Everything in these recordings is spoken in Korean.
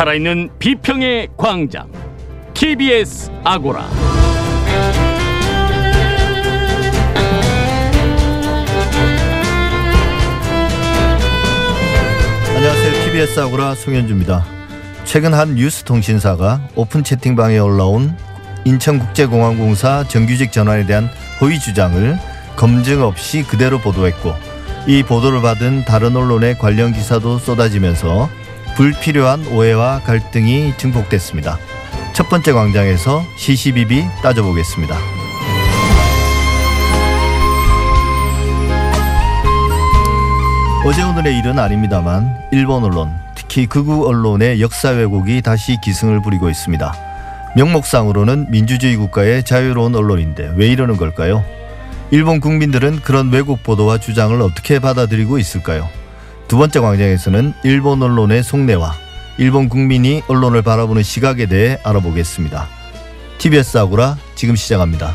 살아있는 비평의 광장 TBS 아고라 안녕하세요. TBS 아고라 송현주입니다. 최근 한 뉴스 통신사가 오픈 채팅방에 올라온 인천국제공항공사 정규직 전환에 대한 허위 주장을 검증 없이 그대로 보도했고 이 보도를 받은 다른 언론의 관련 기사도 쏟아지면서 불필요한 오해와 갈등이 증폭됐습니다. 첫 번째 광장에서 시시비비 따져보겠습니다. 어제 오늘의 일은 아닙니다만 일본 언론 특히 극우 언론의 역사 왜곡이 다시 기승을 부리고 있습니다. 명목상으로는 민주주의 국가의 자유로운 언론인데 왜 이러는 걸까요? 일본 국민들은 그런 왜곡 보도와 주장을 어떻게 받아들이고 있을까요? 두 번째 광장에서는 일본 언론의 속내와 일본 국민이 언론을 바라보는 시각에 대해 알아보겠습니다. TBS 아고라 지금 시작합니다.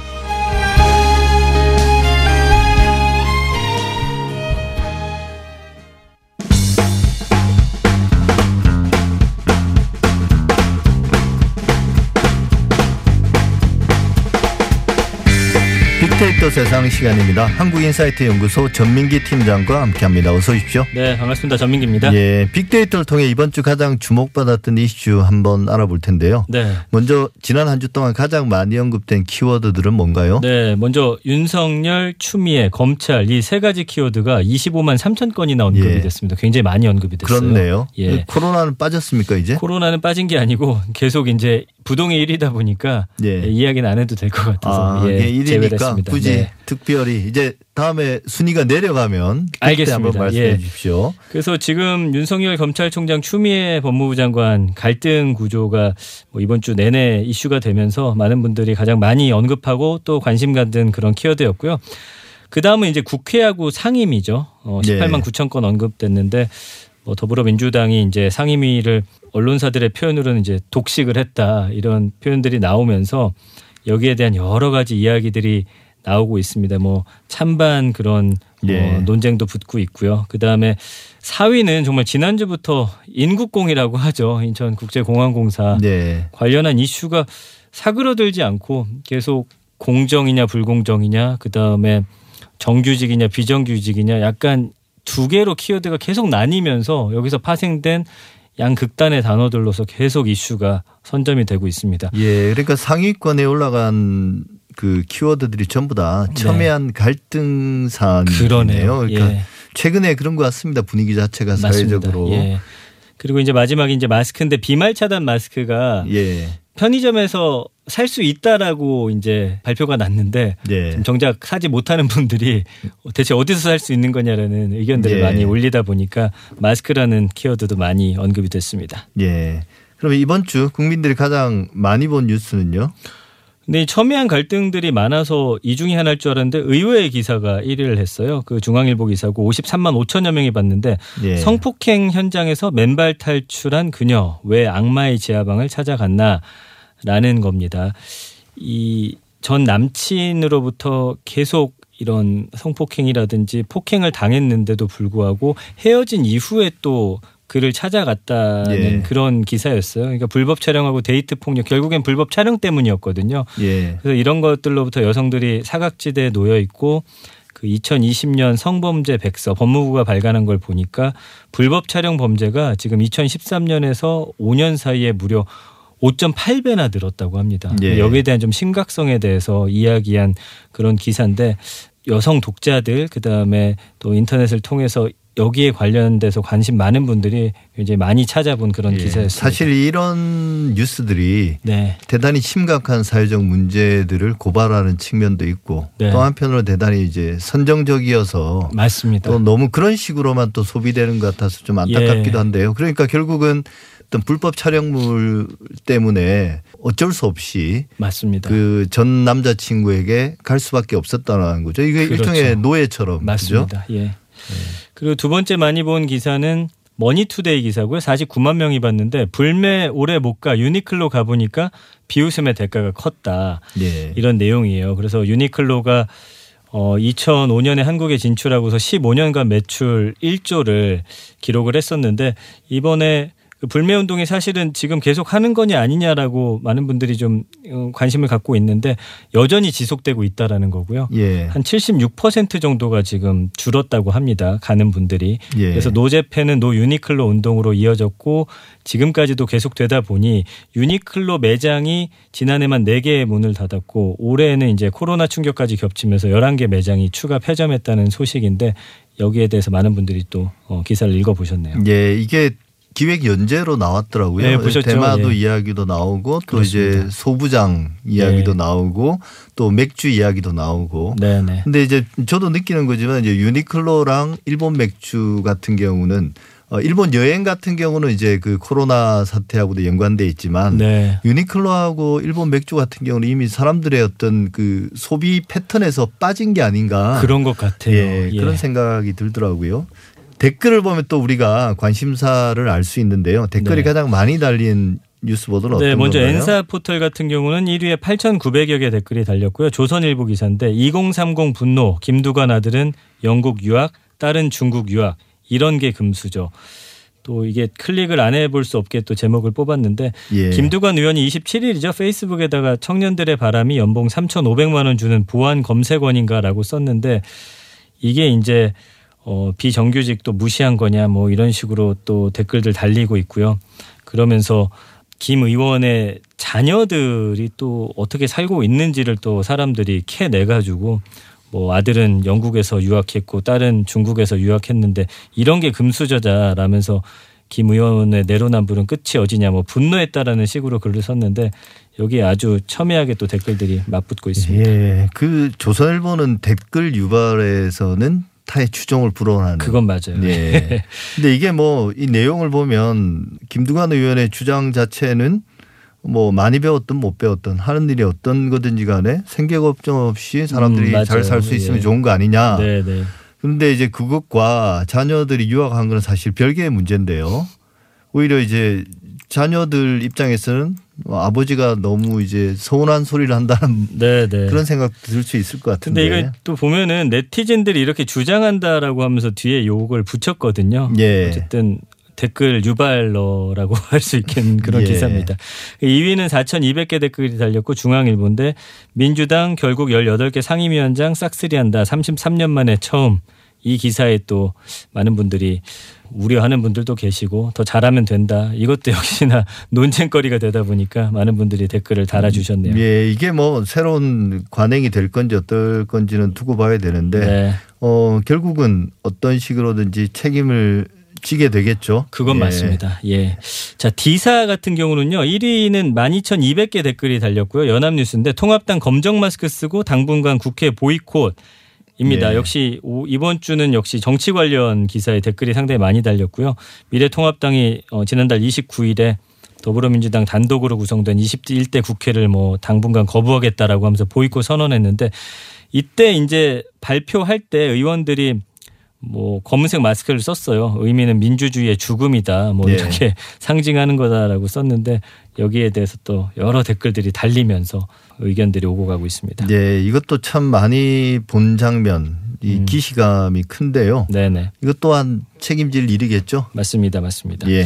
빅데이터 세상 시간입니다. 한국인사이트 연구소 전민기 팀장과 함께합니다. 어서 오십시오. 네, 반갑습니다. 전민기입니다. 예, 빅데이터를 통해 이번 주 가장 주목받았던 이슈 한번 알아볼 텐데요. 네. 먼저 지난 한 주 동안 가장 많이 언급된 키워드들은 뭔가요? 네, 먼저 윤석열, 추미애, 검찰 이 세 가지 키워드가 25만 3천 건이나 언급이 예. 됐습니다. 굉장히 많이 언급이 됐어요. 그렇네요. 예. 코로나는 빠졌습니까 이제? 코로나는 빠진 게 아니고 계속 이제 부동의 일이다 보니까 예. 예, 이야기는 안 해도 될 것 같아서 아, 예, 예, 제외를 1위니까 했습니다. 굳이 네. 특별히 이제 다음에 순위가 내려가면 그때 알겠습니다. 한번 말씀해 예. 주십시오. 그래서 지금 윤석열 검찰총장 추미애 법무부 장관 갈등 구조가 뭐 이번 주 내내 이슈가 되면서 많은 분들이 가장 많이 언급하고 또 관심 갖는 그런 키워드였고요. 그 다음은 이제 국회하고 상임위죠. 어, 네. 18만 9천 건 언급됐는데 뭐 더불어민주당이 이제 상임위를 언론사들의 표현으로는 이제 독식을 했다 이런 표현들이 나오면서 여기에 대한 여러 가지 이야기들이 나오고 있습니다. 뭐 찬반 그런 뭐 예. 논쟁도 붙고 있고요. 그 다음에 4위는 정말 지난주부터 인국공이라고 하죠. 인천국제공항공사 네. 관련한 이슈가 사그러들지 않고 계속 공정이냐 불공정이냐 그 다음에 정규직이냐 비정규직이냐 약간 두 개로 키워드가 계속 나뉘면서 여기서 파생된 양극단의 단어들로서 계속 이슈가 선점이 되고 있습니다. 예, 그러니까 상위권에 올라간 그 키워드들이 전부 다 첨예한 갈등 사안이네요. 네. 그러네요. 그러니까 예. 최근에 그런 것 같습니다. 분위기 자체가 맞습니다. 사회적으로. 예. 그리고 이제 마지막에 이제 마스크인데 비말 차단 마스크가 예. 편의점에서 살 수 있다라고 이제 발표가 났는데 예. 정작 사지 못하는 분들이 대체 어디서 살 수 있는 거냐라는 의견들을 예. 많이 올리다 보니까 마스크라는 키워드도 많이 언급이 됐습니다. 예. 그러면 이번 주 국민들이 가장 많이 본 뉴스는요? 근데 이 첨예한 갈등들이 많아서 이 중에 하나일 줄 알았는데 의외의 기사가 1위를 했어요. 그 중앙일보 기사고 53만 5천여 명이 봤는데 예. 성폭행 현장에서 맨발 탈출한 그녀 왜 악마의 지하방을 찾아갔나라는 겁니다. 이 전 남친으로부터 계속 이런 성폭행이라든지 폭행을 당했는데도 불구하고 헤어진 이후에 또 그를 찾아갔다는 예. 그런 기사였어요. 그러니까 불법 촬영하고 데이트 폭력 결국엔 불법 촬영 때문이었거든요. 예. 그래서 이런 것들로부터 여성들이 사각지대에 놓여 있고 그 2020년 성범죄 백서 법무부가 발간한 걸 보니까 불법 촬영 범죄가 지금 2013년에서 5년 사이에 무려 5.8배나 늘었다고 합니다. 예. 여기에 대한 좀 심각성에 대해서 이야기한 그런 기사인데 여성 독자들 그다음에 또 인터넷을 통해서 여기에 관련돼서 관심 많은 분들이 굉장히 많이 찾아본 그런 예. 기사였습니다. 사실 이런 뉴스들이 네. 대단히 심각한 사회적 문제들을 고발하는 측면도 있고 네. 또 한편으로 대단히 이제 선정적이어서 맞습니다. 또 너무 그런 식으로만 또 소비되는 것 같아서 좀 안타깝기도 예. 한데요. 그러니까 결국은 어떤 불법 촬영물 때문에 어쩔 수 없이 맞습니다. 그 전 남자친구에게 갈 수밖에 없었다는 거죠. 이게 그렇죠. 일종의 노예처럼 그죠? 맞습니다. 예. 그리고 두 번째 많이 본 기사는 머니투데이 기사고요. 49만 명이 봤는데 불매 오래 못가 유니클로 가 보니까 비웃음의 대가가 컸다. 예. 이런 내용이에요. 그래서 유니클로가 어 2005년에 한국에 진출하고서 15년간 매출 1조를 기록을 했었는데 이번에 그 불매 운동이 사실은 지금 계속 하는 거냐 아니냐라고 많은 분들이 좀 어, 관심을 갖고 있는데 여전히 지속되고 있다라는 거고요. 예. 한 76% 정도가 지금 줄었다고 합니다. 가는 분들이. 예. 그래서 No Japan은 No 유니클로 운동으로 이어졌고 지금까지도 계속되다 보니 유니클로 매장이 지난해만 4개의 문을 닫았고 올해는 이제 코로나 충격까지 겹치면서 11개 매장이 추가 폐점했다는 소식인데 여기에 대해서 많은 분들이 또 어, 기사를 읽어보셨네요. 예, 이게 기획 연재로 나왔더라고요. 네, 보셨죠? 대마도 예. 이야기도 나오고 또 그렇습니다. 이제 소부장 이야기도 예. 나오고 또 맥주 이야기도 나오고. 네 네. 근데 이제 저도 느끼는 거지만 이제 유니클로랑 일본 맥주 같은 경우는 어, 일본 여행 같은 경우는 이제 그 코로나 사태하고도 연관돼 있지만 네. 유니클로하고 일본 맥주 같은 경우는 이미 사람들의 어떤 그 소비 패턴에서 빠진 게 아닌가. 그런 것 같아요. 예, 예. 그런 생각이 들더라고요. 댓글을 보면 또 우리가 관심사를 알 수 있는데요. 댓글이 네. 가장 많이 달린 뉴스 보도는 어떤 네, 먼저 건가요? 엔사 포털 같은 경우는 1위에 8,900여 개 댓글이 달렸고요. 조선일보 기사인데 2030 분노 김두관 아들은 영국 유학, 딸은 중국 유학 이런 게 금수저. 또 이게 클릭을 안 해볼 수 없게 또 제목을 뽑았는데 예. 김두관 의원이 27일이죠 페이스북에다가 청년들의 바람이 연봉 3,500만 원 주는 보안 검색원인가라고 썼는데 이게 이제 어 비정규직도 무시한 거냐 뭐 이런 식으로 또 댓글들 달리고 있고요. 그러면서 김 의원의 자녀들이 또 어떻게 살고 있는지를 또 사람들이 캐내 가지고 뭐 아들은 영국에서 유학했고 딸은 중국에서 유학했는데 이런 게 금수저자라면서 김 의원의 내로남불은 끝이 어디냐 뭐 분노했다라는 식으로 글을 썼는데 여기에 아주 첨예하게 또 댓글들이 맞붙고 있습니다. 예. 그 조선일보는 댓글 유발에서는 타의 추종을 불어하는 그건 맞아요. 예. 근데 이게 뭐 이 내용을 보면 김두관 의원의 주장 자체는 뭐 많이 배웠든 못 배웠든 하는 일이 어떤 거든지 간에 생계 걱정 없이 사람들이 음, 맞아요. 잘살 수 있으면 예. 좋은 거 아니냐. 네, 네. 그런데 이제 그것과 자녀들이 유학한 건 사실 별개의 문제인데요. 오히려 이제 자녀들 입장에서는 뭐 아버지가 너무 이제 서운한 소리를 한다는 네, 네. 그런 생각 들수 있을 것 같은데. 근데 이거 또 보면은 네티즌들이 이렇게 주장한다라고 하면서 뒤에 욕을 붙였거든요. 예. 어쨌든 댓글 유발러라고 할 수 있는 그런 예. 기사입니다. 2위는 4,200개 댓글이 달렸고 중앙일보인데 민주당 결국 18개 상임위원장 싹쓸이한다. 33년 만에 처음 이 기사에 또 많은 분들이 우려하는 분들도 계시고 더 잘하면 된다. 이것도 역시나 논쟁거리가 되다 보니까 많은 분들이 댓글을 달아주셨네요. 예, 이게 뭐 새로운 관행이 될 건지 어떨 건지는 두고 봐야 되는데 네. 어 결국은 어떤 식으로든지 책임을 지게 되겠죠. 그건 예. 맞습니다. 예. 자, D사 같은 경우는요. 1위는 12,200개 댓글이 달렸고요. 연합뉴스인데 통합당 검정 마스크 쓰고 당분간 국회 보이콧 입니다. 예. 역시 오- 이번 주는 역시 정치 관련 기사에 댓글이 상당히 많이 달렸고요. 미래통합당이 어, 지난달 29일에 더불어민주당 단독으로 구성된 21대 국회를 뭐 당분간 거부하겠다라고 하면서 보이콧 선언했는데 이때 이제 발표할 때 의원들이 뭐 검은색 마스크를 썼어요. 의미는 민주주의의 죽음이다. 뭐 예. 이렇게 상징하는 거다라고 썼는데 여기에 대해서 또 여러 댓글들이 달리면서 의견들이 오고 가고 있습니다. 예, 이것도 참 많이 본 장면, 이 음. 기시감이 큰데요. 네네. 이것 또한 책임질 일이겠죠. 맞습니다. 맞습니다. 예.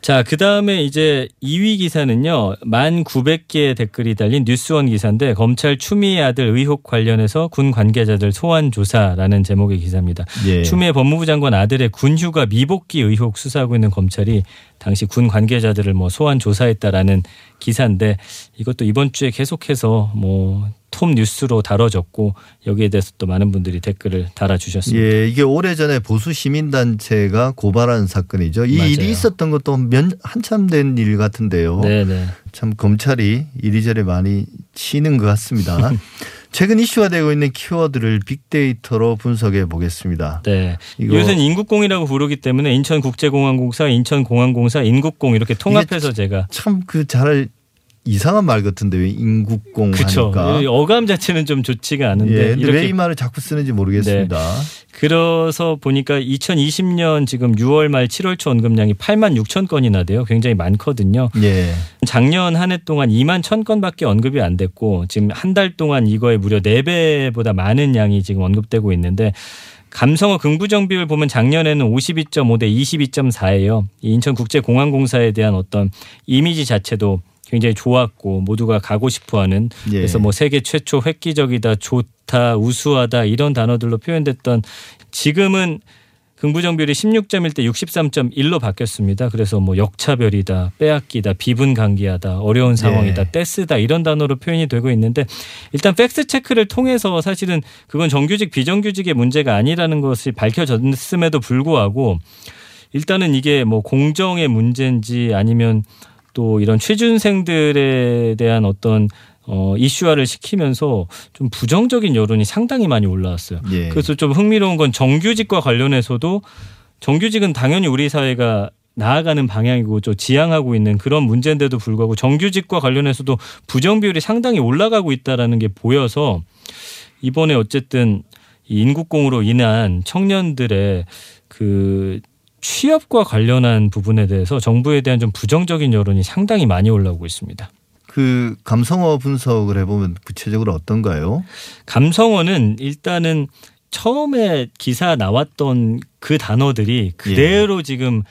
자, 그 다음에 이제 2위 기사는요, 1,900개의 댓글이 달린 뉴스원 기사인데, 검찰 추미애 아들 의혹 관련해서 군 관계자들 소환 조사라는 제목의 기사입니다. 예. 추미애 법무부 장관 아들의 군 휴가 미복귀 의혹 수사하고 있는 검찰이 당시 군 관계자들을 뭐 소환 조사했다라는 기사인데, 이것도 이번 주에 계속해서 뭐 톱 뉴스로 다뤄졌고, 여기에 대해서 또 많은 분들이 댓글을 달아주셨습니다. 예, 이게 오래전에 보수 시민단체가 고발한 사건이죠. 이 맞아요. 일이 있었던 것도 몇, 한참 된 일 같은데요. 네네. 참 검찰이 이리저리 많이 치는 것 같습니다. 최근 이슈가 되고 있는 키워드를 빅데이터로 분석해 보겠습니다. 네. 이것은 인국공이라고 부르기 때문에 인천국제공항공사, 인천공항공사, 인국공 이렇게 통합해서 제가 참 그 잘 이상한 말 같은데 왜 인국공 그렇죠. 하니까. 어감 자체는 좀 좋지가 않은데 예, 근데 왜 이렇게 네. 이 말을 자꾸 쓰는지 모르겠습니다. 그래서 보니까 2020년 지금 6월 말 7월 초 언급량이 8만 6천 건이나 돼요. 굉장히 많거든요. 예. 작년 한 해 동안 2만 1천 건밖에 언급이 안 됐고 지금 한 달 동안 이거에 무려 4배보다 많은 양이 지금 언급되고 있는데 감성어 긍부정 비율 보면 작년에는 52.5 대 22.4예요. 인천국제공항공사에 대한 어떤 이미지 자체도 굉장히 좋았고 모두가 가고 싶어하는 예. 그래서 뭐 세계 최초 획기적이다, 좋다, 우수하다 이런 단어들로 표현됐던 지금은 긍부정 비율이 16.1 대 63.1로 바뀌었습니다. 그래서 뭐 역차별이다, 빼앗기다, 비분간기하다, 어려운 상황이다, 네. 떼쓰다 이런 단어로 표현이 되고 있는데 일단 팩스 체크를 통해서 사실은 그건 정규직 비정규직의 문제가 아니라는 것이 밝혀졌음에도 불구하고 일단은 이게 뭐 공정의 문제인지 아니면 또 이런 취준생들에 대한 어떤 어 이슈화를 시키면서 좀 부정적인 여론이 상당히 많이 올라왔어요. 예. 그래서 좀 흥미로운 건 정규직과 관련해서도 정규직은 당연히 우리 사회가 나아가는 방향이고 좀 지향하고 있는 그런 문제인데도 불구하고 정규직과 관련해서도 부정 비율이 상당히 올라가고 있다라는 게 보여서 이번에 어쨌든 이 인국공으로 인한 청년들의 그 취업과 관련한 부분에 대해서 정부에 대한 좀 부정적인 여론이 상당히 많이 올라오고 있습니다. 그 감성어 분석을 해보면 구체적으로 어떤가요? 감성어는 일단은 처음에 기사 나왔던 그 단어들이 그대로 지금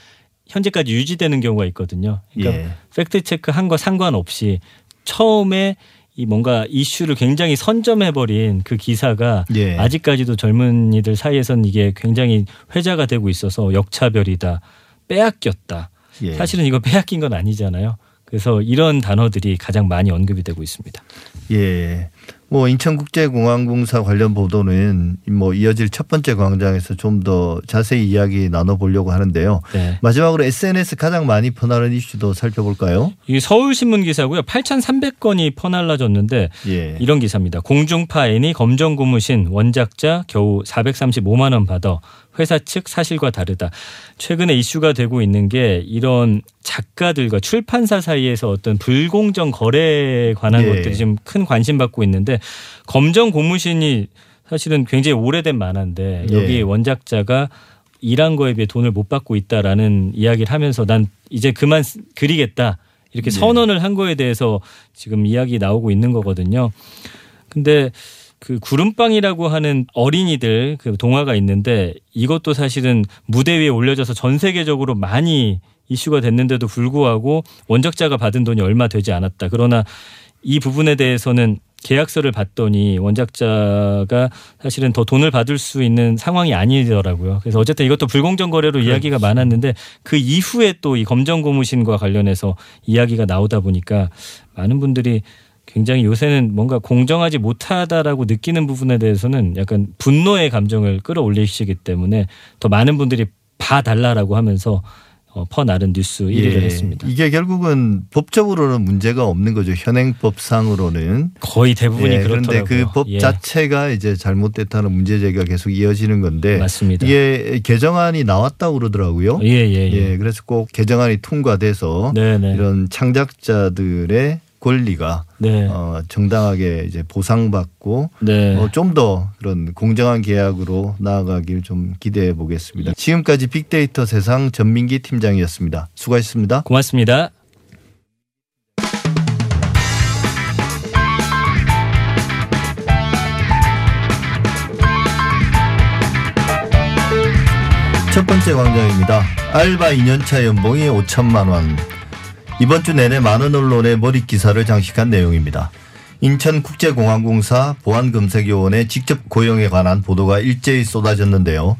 현재까지 유지되는 경우가 있거든요. 그러니까 예. 팩트 체크 한 거 상관없이 처음에 이 뭔가 이슈를 굉장히 선점해버린 그 기사가 예. 아직까지도 젊은이들 사이에선 이게 굉장히 회자가 되고 있어서 역차별이다, 빼앗겼다. 예. 사실은 이거 빼앗긴 건 아니잖아요. 그래서 이런 단어들이 가장 많이 언급이 되고 있습니다. 예. 뭐 인천국제공항공사 관련 보도는 뭐 이어질 첫 번째 광장에서 좀 더 자세히 이야기 나눠보려고 하는데요. 네. 마지막으로 SNS 가장 많이 퍼나른 이슈도 살펴볼까요? 이 서울신문 기사고요. 8,300건이 퍼날라졌는데 예. 이런 기사입니다. 공중파 N이 검정 고무신 원작자 겨우 435만 원 받아 회사 측 사실과 다르다. 최근에 이슈가 되고 있는 게 이런 작가들과 출판사 사이에서 어떤 불공정 거래에 관한 예. 것들이 지금 큰 관심 받고 있는데 검정 고무신이 사실은 굉장히 오래된 만화인데 예. 여기 원작자가 일한 거에 비해 돈을 못 받고 있다라는 이야기를 하면서 난 이제 그만 쓰- 그리겠다 이렇게 네. 선언을 한 거에 대해서 지금 이야기 나오고 있는 거거든요. 근데 그 구름빵이라고 하는 어린이들 그 동화가 있는데 이것도 사실은 무대 위에 올려져서 전 세계적으로 많이 이슈가 됐는데도 불구하고 원작자가 받은 돈이 얼마 되지 않았다. 그러나 이 부분에 대해서는 계약서를 봤더니 원작자가 사실은 더 돈을 받을 수 있는 상황이 아니더라고요. 그래서 어쨌든 이것도 불공정 거래로 이야기가 많았는데 그 이후에 또 이 검정 고무신과 관련해서 이야기가 나오다 보니까 많은 분들이 굉장히 요새는 뭔가 공정하지 못하다라고 느끼는 부분에 대해서는 약간 분노의 감정을 끌어올리시기 때문에 더 많은 분들이 봐달라라고 하면서 어, 퍼나른 뉴스 1위를 예. 했습니다. 이게 결국은 법적으로는 문제가 없는 거죠. 현행법상으로는. 거의 대부분이 예. 그런데 그법 예, 자체가 이제 잘못됐다는 문제 제기가 계속 이어지는 건데 맞습니다. 이게 개정안이 나왔다고 그러더라고요. 예, 예, 예. 예, 그래서 꼭 개정안이 통과돼서 네네. 이런 창작자들의 권리가 네. 어, 정당하게 이제 보상받고 네. 어, 좀 더 그런 공정한 계약으로 나아가길 좀 기대해 보겠습니다. 지금까지 빅데이터 세상 전민기 팀장이었습니다. 수고하셨습니다. 고맙습니다. 첫 번째 광장입니다. 알바 2년차 연봉이 5천만 원. 이번 주 내내 많은 언론의 머릿 기사를 장식한 내용입니다. 인천국제공항공사 보안검색요원의 직접 고용에 관한 보도가 일제히 쏟아졌는데요.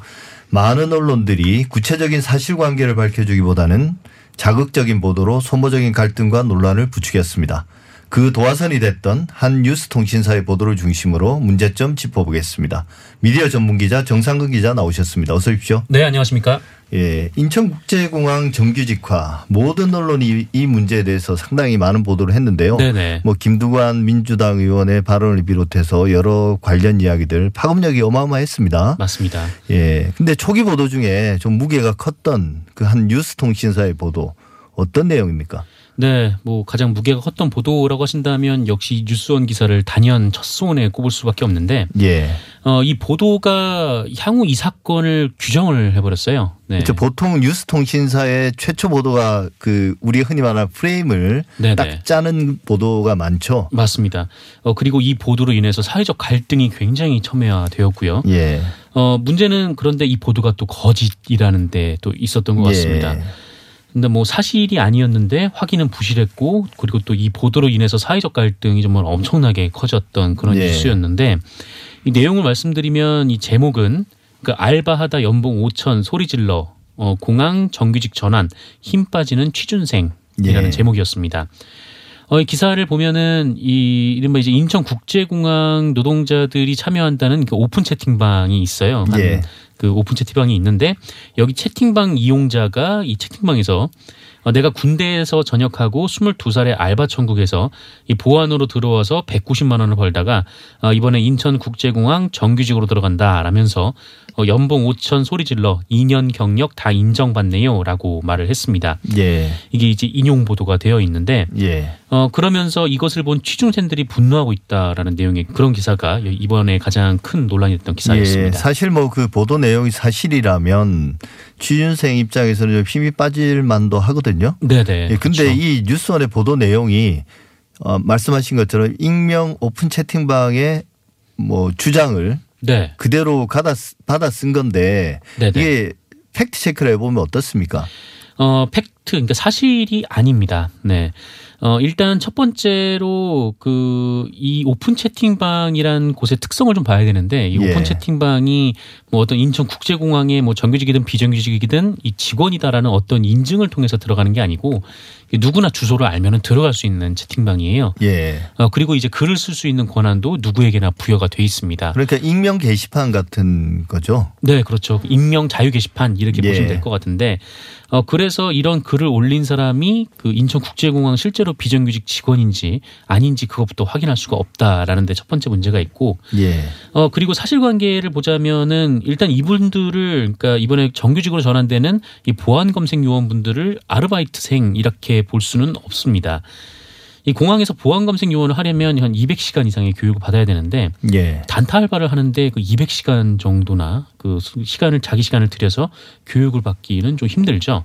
많은 언론들이 구체적인 사실관계를 밝혀주기보다는 자극적인 보도로 소모적인 갈등과 논란을 부추겼습니다. 그 도화선이 됐던 한 뉴스통신사의 보도를 중심으로 문제점 짚어보겠습니다. 미디어 전문기자 정상근 기자 나오셨습니다. 어서 오십시오. 네, 안녕하십니까? 예, 인천국제공항 정규직화 모든 언론이 이 문제에 대해서 상당히 많은 보도를 했는데요. 네네. 뭐 김두관 민주당 의원의 발언을 비롯해서 여러 관련 이야기들 파급력이 어마어마했습니다. 맞습니다. 예, 근데 초기 보도 중에 좀 무게가 컸던 그 한 뉴스통신사의 보도 어떤 내용입니까? 네, 뭐 가장 무게가 컸던 보도라고 하신다면 역시 뉴스원 기사를 단연 첫 손에 꼽을 수밖에 없는데 예, 어, 이 보도가 향후 이 사건을 규정을 해버렸어요. 네. 그렇죠. 보통 뉴스통신사의 최초 보도가 그 우리 흔히 말하는 프레임을 네네. 딱 짜는 보도가 많죠. 맞습니다. 어, 그리고 이 보도로 인해서 사회적 갈등이 굉장히 첨예화되었고요. 예, 어, 문제는 그런데 이 보도가 또 거짓이라는 데 또 있었던 것 같습니다. 예. 근데 뭐 사실이 아니었는데 확인은 부실했고 그리고 또 이 보도로 인해서 사회적 갈등이 정말 엄청나게 커졌던 그런 예. 이슈였는데 이 내용을 말씀드리면 이 제목은 그 알바하다 연봉 5천 소리 질러 어, 공항 정규직 전환 힘 빠지는 취준생이라는 예. 제목이었습니다. 어, 이 기사를 보면은 이 이른바 이제 인천국제공항 노동자들이 참여한다는 그 오픈 채팅방이 있어요. 한 예. 그 오픈 채팅방이 있는데 여기 채팅방 이용자가 이 채팅방에서 어, 내가 군대에서 전역하고 22살의 알바 천국에서 이 보안으로 들어와서 190만 원을 벌다가 어, 이번에 인천국제공항 정규직으로 들어간다라면서 어, 연봉 5천 소리 질러 2년 경력 다 인정받네요라고 말을 했습니다. 예. 이게 이제 인용 보도가 되어 있는데 예. 어 그러면서 이것을 본 취중생들이 분노하고 있다라는 내용의 그런 기사가 이번에 가장 큰 논란이 됐던 예. 기사였습니다. 사실 뭐 그 보도 내용이 사실이라면 취준생 입장에서는 좀 힘이 빠질 만도 하거든요. 네네. 예, 근데 그렇죠. 이 뉴스원의 보도 내용이 어, 말씀하신 것처럼 익명 오픈 채팅방의 뭐 주장을 네. 그대로 받아, 쓰- 받아 쓴 건데 네네. 이게 팩트 체크를 해보면 어떻습니까? 어, 팩트, 그러니까 사실이 아닙니다. 네. 어, 일단 첫 번째로 그 이 오픈 채팅방이란 곳의 특성을 좀 봐야 되는데 이 예. 오픈 채팅방이 뭐 어떤 인천 국제공항의 뭐 정규직이든 비정규직이든 이 직원이다라는 어떤 인증을 통해서 들어가는 게 아니고 누구나 주소를 알면은 들어갈 수 있는 채팅방이에요. 예. 어, 그리고 이제 글을 쓸 수 있는 권한도 누구에게나 부여가 돼 있습니다. 그러니까 익명 게시판 같은 거죠. 네, 그렇죠. 익명 자유 게시판 이렇게 예. 보시면 될 것 같은데, 어 그래서 이런 글을 올린 사람이 그 인천국제공항 실제로 비정규직 직원인지 아닌지 그것부터 확인할 수가 없다라는 데 첫 번째 문제가 있고, 예. 어 그리고 사실관계를 보자면은 일단 이분들을 그러니까 이번에 정규직으로 전환되는 이 보안 검색 요원분들을 아르바이트생 이렇게 볼 수는 없습니다. 이 공항에서 보안 검색 요원을 하려면 한 200시간 이상의 교육을 받아야 되는데 예. 단타 알바를 하는데 그 200시간 정도나 그 수- 시간을 자기 시간을 들여서 교육을 받기는 좀 힘들죠.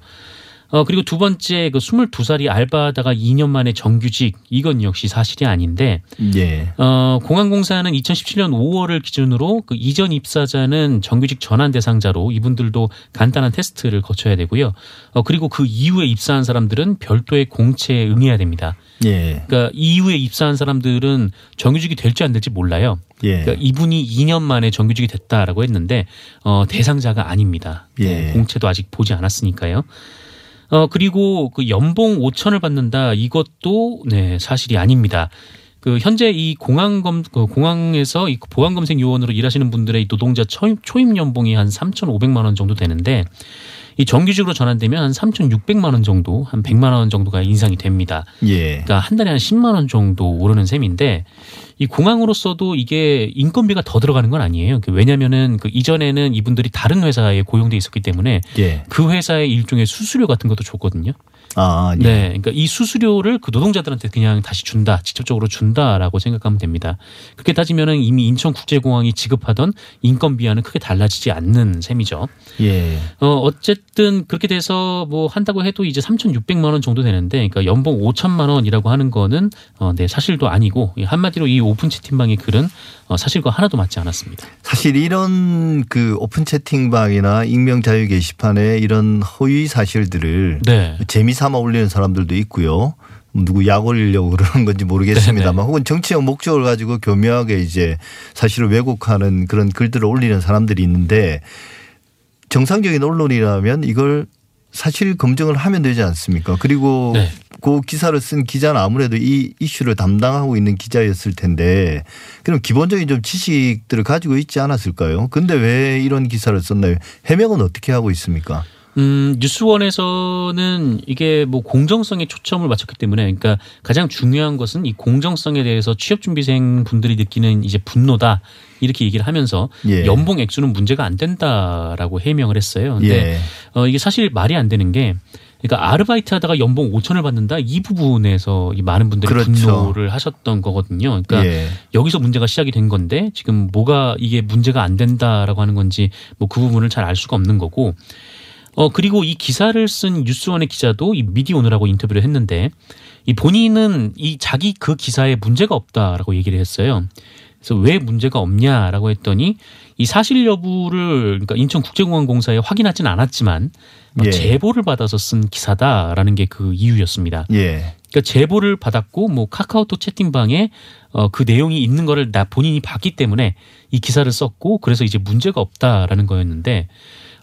어 그리고 두 번째 그 22살이 알바하다가 2년 만에 정규직 이건 역시 사실이 아닌데 예. 어 공항공사는 2017년 5월을 기준으로 그 이전 입사자는 정규직 전환 대상자로 이분들도 간단한 테스트를 거쳐야 되고요. 어 그리고 그 이후에 입사한 사람들은 별도의 공채에 응해야 됩니다. 예. 그러니까 이후에 입사한 사람들은 정규직이 될지 안 될지 몰라요. 예. 그러니까 이분이 2년 만에 정규직이 됐다라고 했는데 어, 대상자가 아닙니다. 네, 예. 공채도 아직 보지 않았으니까요. 어 그리고 그 연봉 5천을 받는다 이것도 네 사실이 아닙니다. 그 현재 이 공항 검그 공항에서 이 보안 검색 요원으로 일하시는 분들의 노동자 초임, 초임 연봉이 한 3,500만 원 정도 되는데 이 정규직으로 전환되면 한 3,600만 원 정도, 한 100만 원 정도가 인상이 됩니다. 예. 그러니까 한 달에 한 10만 원 정도 오르는 셈인데 이 공항으로서도 이게 인건비가 더 들어가는 건 아니에요. 그 왜냐면은 그 이전에는 이분들이 다른 회사에 고용돼 있었기 때문에 예. 그 회사의 일종의 수수료 같은 것도 줬거든요. 아, 예. 네. 그러니까 이 수수료를 그 노동자들한테 그냥 다시 준다, 직접적으로 준다라고 생각하면 됩니다. 그렇게 따지면은 이미 인천국제공항이 지급하던 인건비와는 크게 달라지지 않는 셈이죠. 예. 어, 어쨌든 그렇게 돼서 뭐 한다고 해도 이제 3,600만 원 정도 되는데, 그러니까 연봉 5천만 원이라고 하는 거는 어, 네, 사실도 아니고 이 한마디로 이 오픈 채팅방의 글은 어, 사실과 하나도 맞지 않았습니다. 사실 이런 그 오픈 채팅방이나 익명 자유 게시판에 이런 허위 사실들을 네. 재미삼아 올리는 사람들도 있고요. 누구 약 올리려고 그러는 건지 모르겠습니다만 네네. 혹은 정치적 목적을 가지고 교묘하게 이제 사실을 왜곡하는 그런 글들을 올리는 사람들이 있는데 정상적인 언론이라면 이걸 사실 검증을 하면 되지 않습니까? 그리고 네. 그 기사를 쓴 기자는 아무래도 이 이슈를 담당하고 있는 기자였을 텐데 그럼 기본적인 좀 지식들을 가지고 있지 않았을까요? 근데 왜 이런 기사를 썼나요? 해명은 어떻게 하고 있습니까? 음, 뉴스원에서는 이게 뭐 공정성에 초점을 맞췄기 때문에 그러니까 가장 중요한 것은 이 공정성에 대해서 취업준비생 분들이 느끼는 이제 분노다 이렇게 얘기를 하면서 예. 연봉 액수는 문제가 안 된다라고 해명을 했어요. 근데 예. 어, 이게 사실 말이 안 되는 게 그러니까 아르바이트 하다가 연봉 5천을 받는다 이 부분에서 이 많은 분들이 그렇죠. 분노를 하셨던 거거든요. 그러니까 예. 여기서 문제가 시작이 된 건데 지금 뭐가 이게 문제가 안 된다라고 하는 건지 뭐 그 부분을 잘 알 수가 없는 거고 어 그리고 이 기사를 쓴 뉴스원의 기자도 이 미디오너라고 인터뷰를 했는데 이 본인은 이 자기 그 기사에 문제가 없다라고 얘기를 했어요. 그래서 왜 문제가 없냐라고 했더니 이 사실 여부를 그러니까 인천국제공항공사에 확인하진 않았지만 예. 제보를 받아서 쓴 기사다라는 게 그 이유였습니다. 예. 그러니까 제보를 받았고 뭐 카카오톡 채팅방에 어, 그 내용이 있는 거를 나 본인이 봤기 때문에 이 기사를 썼고 그래서 이제 문제가 없다라는 거였는데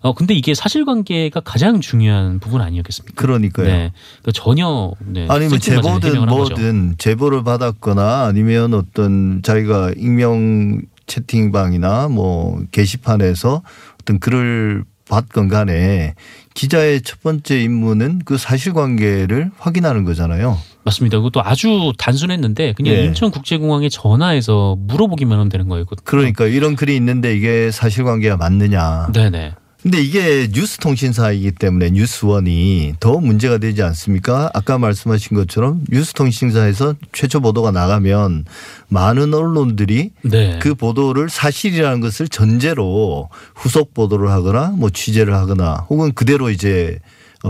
어 근데 이게 사실관계가 가장 중요한 부분 아니었겠습니까? 그러니까요. 네, 그러니까 전혀 네, 아니면 제보든. 뭐든 제보를 받았거나 아니면 어떤 자기가 익명 채팅방이나 뭐 게시판에서 어떤 글을 받건 간에 기자의 첫 번째 임무는 그 사실관계를 확인하는 거잖아요. 맞습니다. 그것도 아주 단순했는데 그냥 예. 인천국제공항에 전화해서 물어보기만 하면 되는 거였거든요. 그러니까 이런 글이 있는데 이게 사실관계가 맞느냐. 네네. 근데 이게 뉴스 통신사이기 때문에 뉴스원이 더 문제가 되지 않습니까? 아까 말씀하신 것처럼 뉴스 통신사에서 최초 보도가 나가면 많은 언론들이 네. 그 보도를 사실이라는 것을 전제로 후속 보도를 하거나 뭐 취재를 하거나 혹은 그대로 이제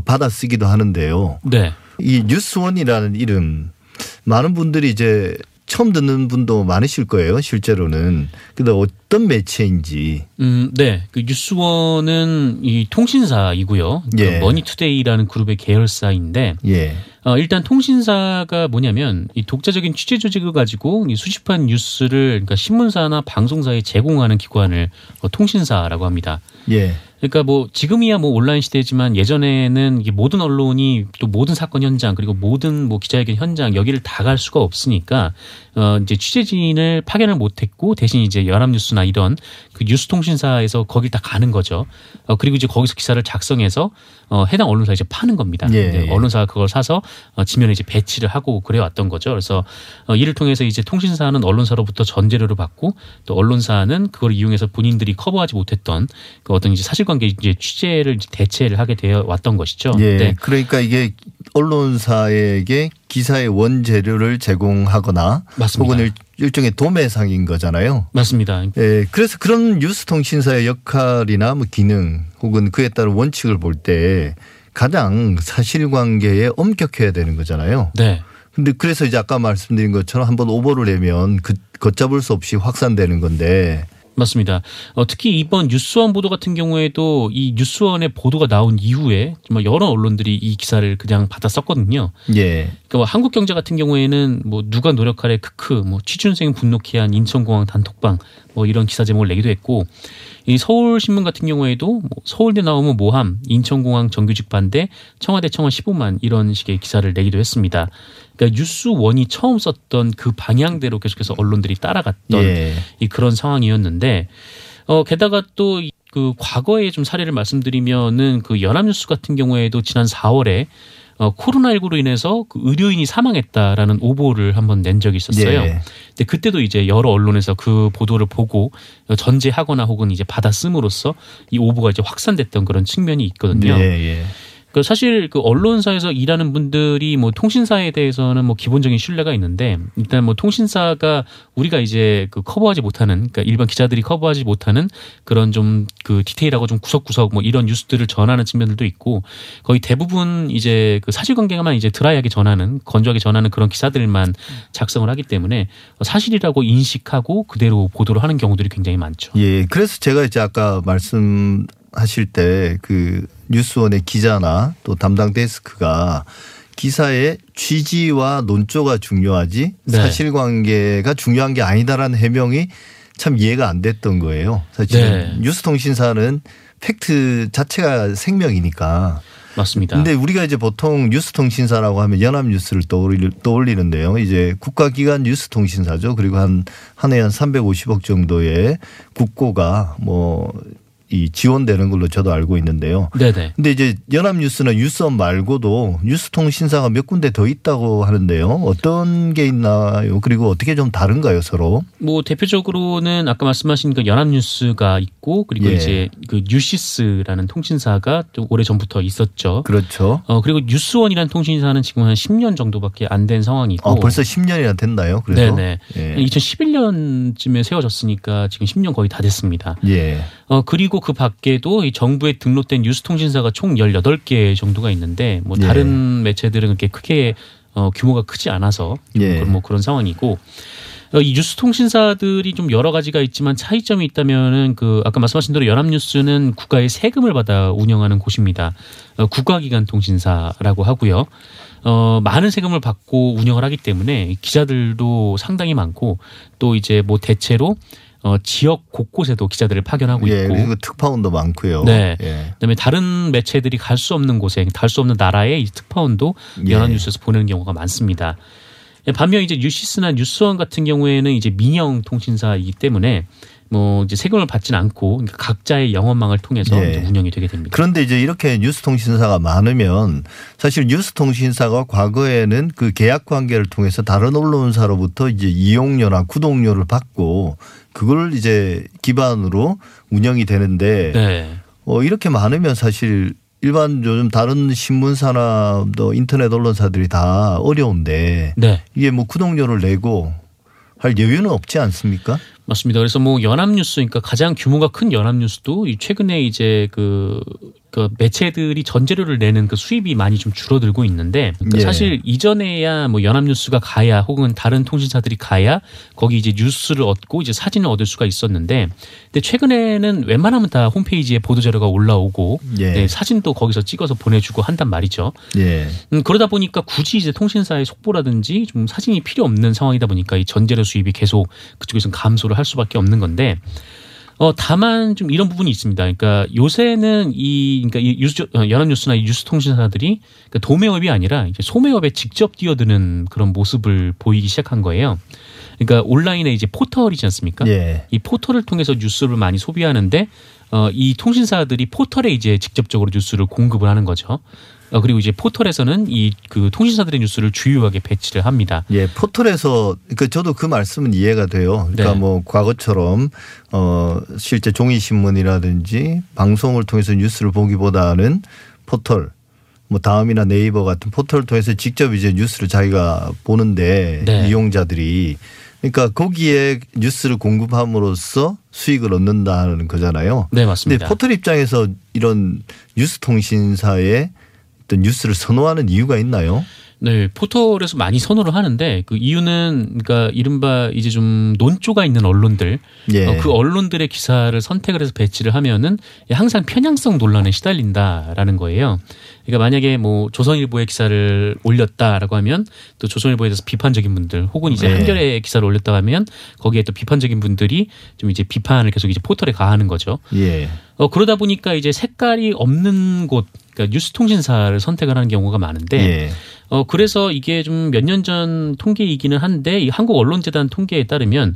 받아 쓰기도 하는데요. 네. 이 뉴스원이라는 이름 많은 분들이 이제 처음 듣는 분도 많으실 거예요. 실제로는. 근데 어떤 매체인지. 음, 네. 그 뉴스원은 이 통신사이고요. 그 예. 머니투데이라는 그룹의 계열사인데 예. 어, 일단 통신사가 뭐냐면 이 독자적인 취재 조직을 가지고 이 수집한 뉴스를 그러니까 신문사나 방송사에 제공하는 기관을 어, 통신사라고 합니다. 예. 그러니까 뭐 지금이야 뭐 온라인 시대지만 예전에는 모든 언론이 또 모든 사건 현장 그리고 모든 뭐 기자회견 현장 여기를 다 갈 수가 없으니까 어 이제 취재진을 파견을 못 했고 대신 이제 연합뉴스나 이런 그 뉴스 통신사에서 거길 다 가는 거죠. 어 그리고 이제 거기서 기사를 작성해서 어 해당 언론사에 이제 파는 겁니다. 예, 네, 예. 언론사가 그걸 사서 어 지면에 이제 배치를 하고 그래 왔던 거죠. 그래서 어 이를 통해서 이제 통신사는 언론사로부터 전재료를 받고 또 언론사는 그걸 이용해서 본인들이 커버하지 못했던 그 어떤 이제 사실관계 이제 취재를 이제 대체를 하게 되어 왔던 것이죠. 예. 네. 그러니까 이게 언론사에게 기사의 원재료를 제공하거나 맞습니다. 혹은 일- 일종의 도매상인 거잖아요. 맞습니다. 예. 그래서 그런 뉴스 통신사의 역할이나 뭐 기능 혹은 그에 따른 원칙을 볼 때 가장 사실관계에 엄격해야 되는 거잖아요. 네. 근데 그래서 이제 아까 말씀드린 것처럼 한번 오보를 내면 그 걷잡을 수 없이 확산되는 건데 맞습니다. 어, 특히 이번 뉴스원 보도 같은 경우에도 이 뉴스원의 보도가 나온 이후에 정말 여러 언론들이 이 기사를 그냥 받아 썼거든요. 예. 그러니까 뭐 한국경제 같은 경우에는 뭐 누가 노력하래 크크, 뭐 취준생 분노케 한 인천공항 단톡방 뭐 이런 기사 제목을 내기도 했고 이 서울신문 같은 경우에도 뭐 서울대 나오면 모함, 인천공항 정규직 반대, 청와대 청원 15만 이런 식의 기사를 내기도 했습니다. 그러니까 뉴스원이 처음 썼던 그 방향대로 계속해서 언론들이 따라갔던 예. 이 그런 상황이었는데 어 게다가 또 그 과거에 좀 사례를 말씀드리면은 그 연합뉴스 같은 경우에도 지난 4월에 어 코로나19로 인해서 그 의료인이 사망했다라는 오보를 한번 낸 적이 있었어요. 예. 근데 그때도 이제 여러 언론에서 그 보도를 보고 전제하거나 혹은 이제 받아 씀으로써 이 오보가 이제 확산됐던 그런 측면이 있거든요. 예. 예. 그 사실 그 언론사에서 일하는 분들이 뭐 통신사에 대해서는 뭐 기본적인 신뢰가 있는데 일단 뭐 통신사가 우리가 이제 그 커버하지 못하는 그러니까 일반 기자들이 커버하지 못하는 그런 좀 그 디테일하고 좀 구석구석 뭐 이런 뉴스들을 전하는 측면들도 있고 거의 대부분 이제 그 사실관계만 이제 드라이하게 전하는 건조하게 전하는 그런 기사들만 작성을 하기 때문에 사실이라고 인식하고 그대로 보도를 하는 경우들이 굉장히 많죠. 예. 그래서 제가 이제 아까 말씀하실 때그 뉴스원의 기자나 또 담당 데스크가 기사의 취지와 논조가 중요하지 네. 사실관계가 중요한 게 아니다라는 해명이 참 이해가 안 됐던 거예요. 사실 네. 은 뉴스통신사는 팩트 자체가 생명이니까. 맞습니다. 근데 우리가 이제 보통 뉴스통신사라고 하면 연합뉴스를 떠올리, 떠올리는데요. 이제 국가기관 뉴스통신사죠. 그리고 한, 한해한 350억 정도의 국고가 뭐 이 지원되는 걸로 저도 알고 있는데요. 네네. 근데 이제 연합뉴스나 뉴스원 말고도 뉴스통신사가 몇 군데 더 있다고 하는데요. 어떤 게 있나요? 그리고 어떻게 좀 다른가요, 서로? 뭐 대표적으로는 아까 말씀하신 그 연합뉴스가 있고 그리고 예. 이제 그 뉴시스라는 통신사가 좀 오래 전부터 있었죠. 그렇죠. 어 그리고 뉴스원이라는 통신사는 지금 한 10년 정도밖에 안 된 상황이고. 어, 벌써 10년이나 됐나요? 그래도? 네네. 예. 2011년쯤에 세워졌으니까 지금 10년 거의 다 됐습니다. 예. 어 그리고 그 밖에도 이 정부에 등록된 뉴스 통신사가 총 18개 정도가 있는데 뭐 예. 다른 매체들은 그렇게 크게 어 규모가 크지 않아서 좀 예. 그런 뭐 그런 상황이고 어, 이 뉴스 통신사들이 좀 여러 가지가 있지만 차이점이 있다면은 그 아까 말씀하신 대로 연합뉴스는 국가의 세금을 받아 운영하는 곳입니다. 어, 국가기관 통신사라고 하고요. 어, 많은 세금을 받고 운영을 하기 때문에 기자들도 상당히 많고 또 이제 뭐 대체로 어, 지역 곳곳에도 기자들을 파견하고 예, 있고 그리고 특파원도 많고요. 네. 예. 그다음에 다른 매체들이 갈 수 없는 곳에 갈 수 없는 나라에 이 특파원도 예. 연합뉴스에서 보내는 경우가 많습니다. 예, 반면 이제 뉴시스나 뉴스원 같은 경우에는 이제 민영 통신사이기 때문에 뭐 이제 세금을 받지는 않고 그러니까 각자의 영업망을 통해서 예. 이제 운영이 되게 됩니다. 그런데 이제 이렇게 뉴스 통신사가 많으면 사실 뉴스 통신사가 과거에는 그 계약 관계를 통해서 다른 언론사로부터 이제 이용료나 구독료를 받고 그걸 이제 기반으로 운영이 되는데 네. 어, 이렇게 많으면 사실 일반 요즘 다른 신문사나 또 인터넷 언론사들이 다 어려운데 네. 이게 뭐 구독료를 내고 할 여유는 없지 않습니까? 맞습니다. 그래서 뭐 연합뉴스, 그러니까 가장 규모가 큰 연합뉴스도 이 최근에 이제 그, 그 매체들이 전재료를 내는 그 수입이 많이 좀 줄어들고 있는데 그러니까 예. 사실 이전에야 뭐 연합뉴스가 가야 혹은 다른 통신사들이 가야 거기 이제 뉴스를 얻고 이제 사진을 얻을 수가 있었는데 근데 최근에는 웬만하면 다 홈페이지에 보도자료가 올라오고 예. 네, 사진도 거기서 찍어서 보내주고 한단 말이죠. 예. 음, 그러다 보니까 굳이 이제 통신사의 속보라든지 좀 사진이 필요 없는 상황이다 보니까 이 전재료 수입이 계속 그쪽에서는 감소를 할 수밖에 없는 건데 어 다만 좀 이런 부분이 있습니다. 그러니까 요새는 이 그러니까 이 어, 연합뉴스나 이 뉴스 통신사들이 그러니까 도매업이 아니라 이제 소매업에 직접 뛰어드는 그런 모습을 보이기 시작한 거예요. 그러니까 온라인에 이제 포털이지 않습니까? 예. 이 포털을 통해서 뉴스를 많이 소비하는데 어, 이 통신사들이 포털에 이제 직접적으로 뉴스를 공급을 하는 거죠. 어, 그리고 이제 포털에서는 이 그 통신사들의 뉴스를 주요하게 배치를 합니다. 예, 포털에서 그 저도 그 말씀은 이해가 돼요. 그러니까 네. 뭐 과거처럼 어 실제 종이 신문이라든지 방송을 통해서 뉴스를 보기보다는 포털 뭐 다음이나 네이버 같은 포털을 통해서 직접 이제 뉴스를 자기가 보는데 네. 이용자들이 그러니까 거기에 뉴스를 공급함으로써 수익을 얻는다는 거잖아요. 네, 근데 맞습니다. 포털 입장에서 이런 뉴스 통신사에 어떤 뉴스를 선호하는 이유가 있나요? 네, 포털에서 많이 선호를 하는데 그 이유는 그러니까 이른바 이제 좀 논조가 있는 언론들 예. 어, 그 언론들의 기사를 선택을 해서 배치를 하면은 항상 편향성 논란에 시달린다라는 거예요. 그러니까 만약에 뭐 조선일보의 기사를 올렸다라고 하면 또 조선일보에 대해서 비판적인 분들 혹은 이제 네. 한겨레의 기사를 올렸다 하면 거기에 또 비판적인 분들이 좀 이제 비판을 계속 이제 포털에 가하는 거죠. 예. 어, 그러다 보니까 이제 색깔이 없는 곳, 그러니까 뉴스 통신사를 선택을 하는 경우가 많은데, 예. 어, 그래서 이게 좀 몇 년 전 통계이기는 한데, 이 한국 언론재단 통계에 따르면,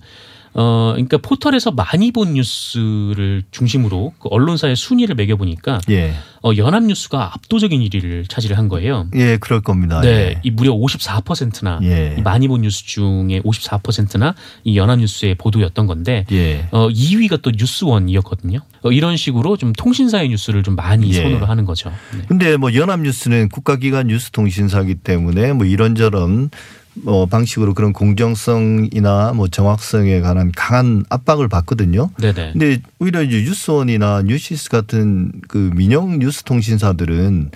어, 그러니까 포털에서 많이 본 뉴스를 중심으로 그 언론사의 순위를 매겨 보니까, 예. 어, 연합뉴스가 압도적인 1위를 차지를 한 거예요. 예, 그럴 겁니다. 네, 예. 이 무려 54%나 예. 이 많이 본 뉴스 중에 54%나 이 연합뉴스의 보도였던 건데, 예. 어, 2위가 또 뉴스원이었거든요. 어, 이런 식으로 좀 통신사의 뉴스를 좀 많이 예. 선호를 하는 거죠. 네. 근데 뭐 연합뉴스는 국가기관 뉴스통신사기 때문에 뭐 이런저런 뭐 방식으로 그런 공정성이나 뭐 정확성에 관한 강한 압박을 받거든요. 네네. 근데 오히려 이제 뉴스원이나 뉴시스 같은 그 민영 뉴스 통신사들은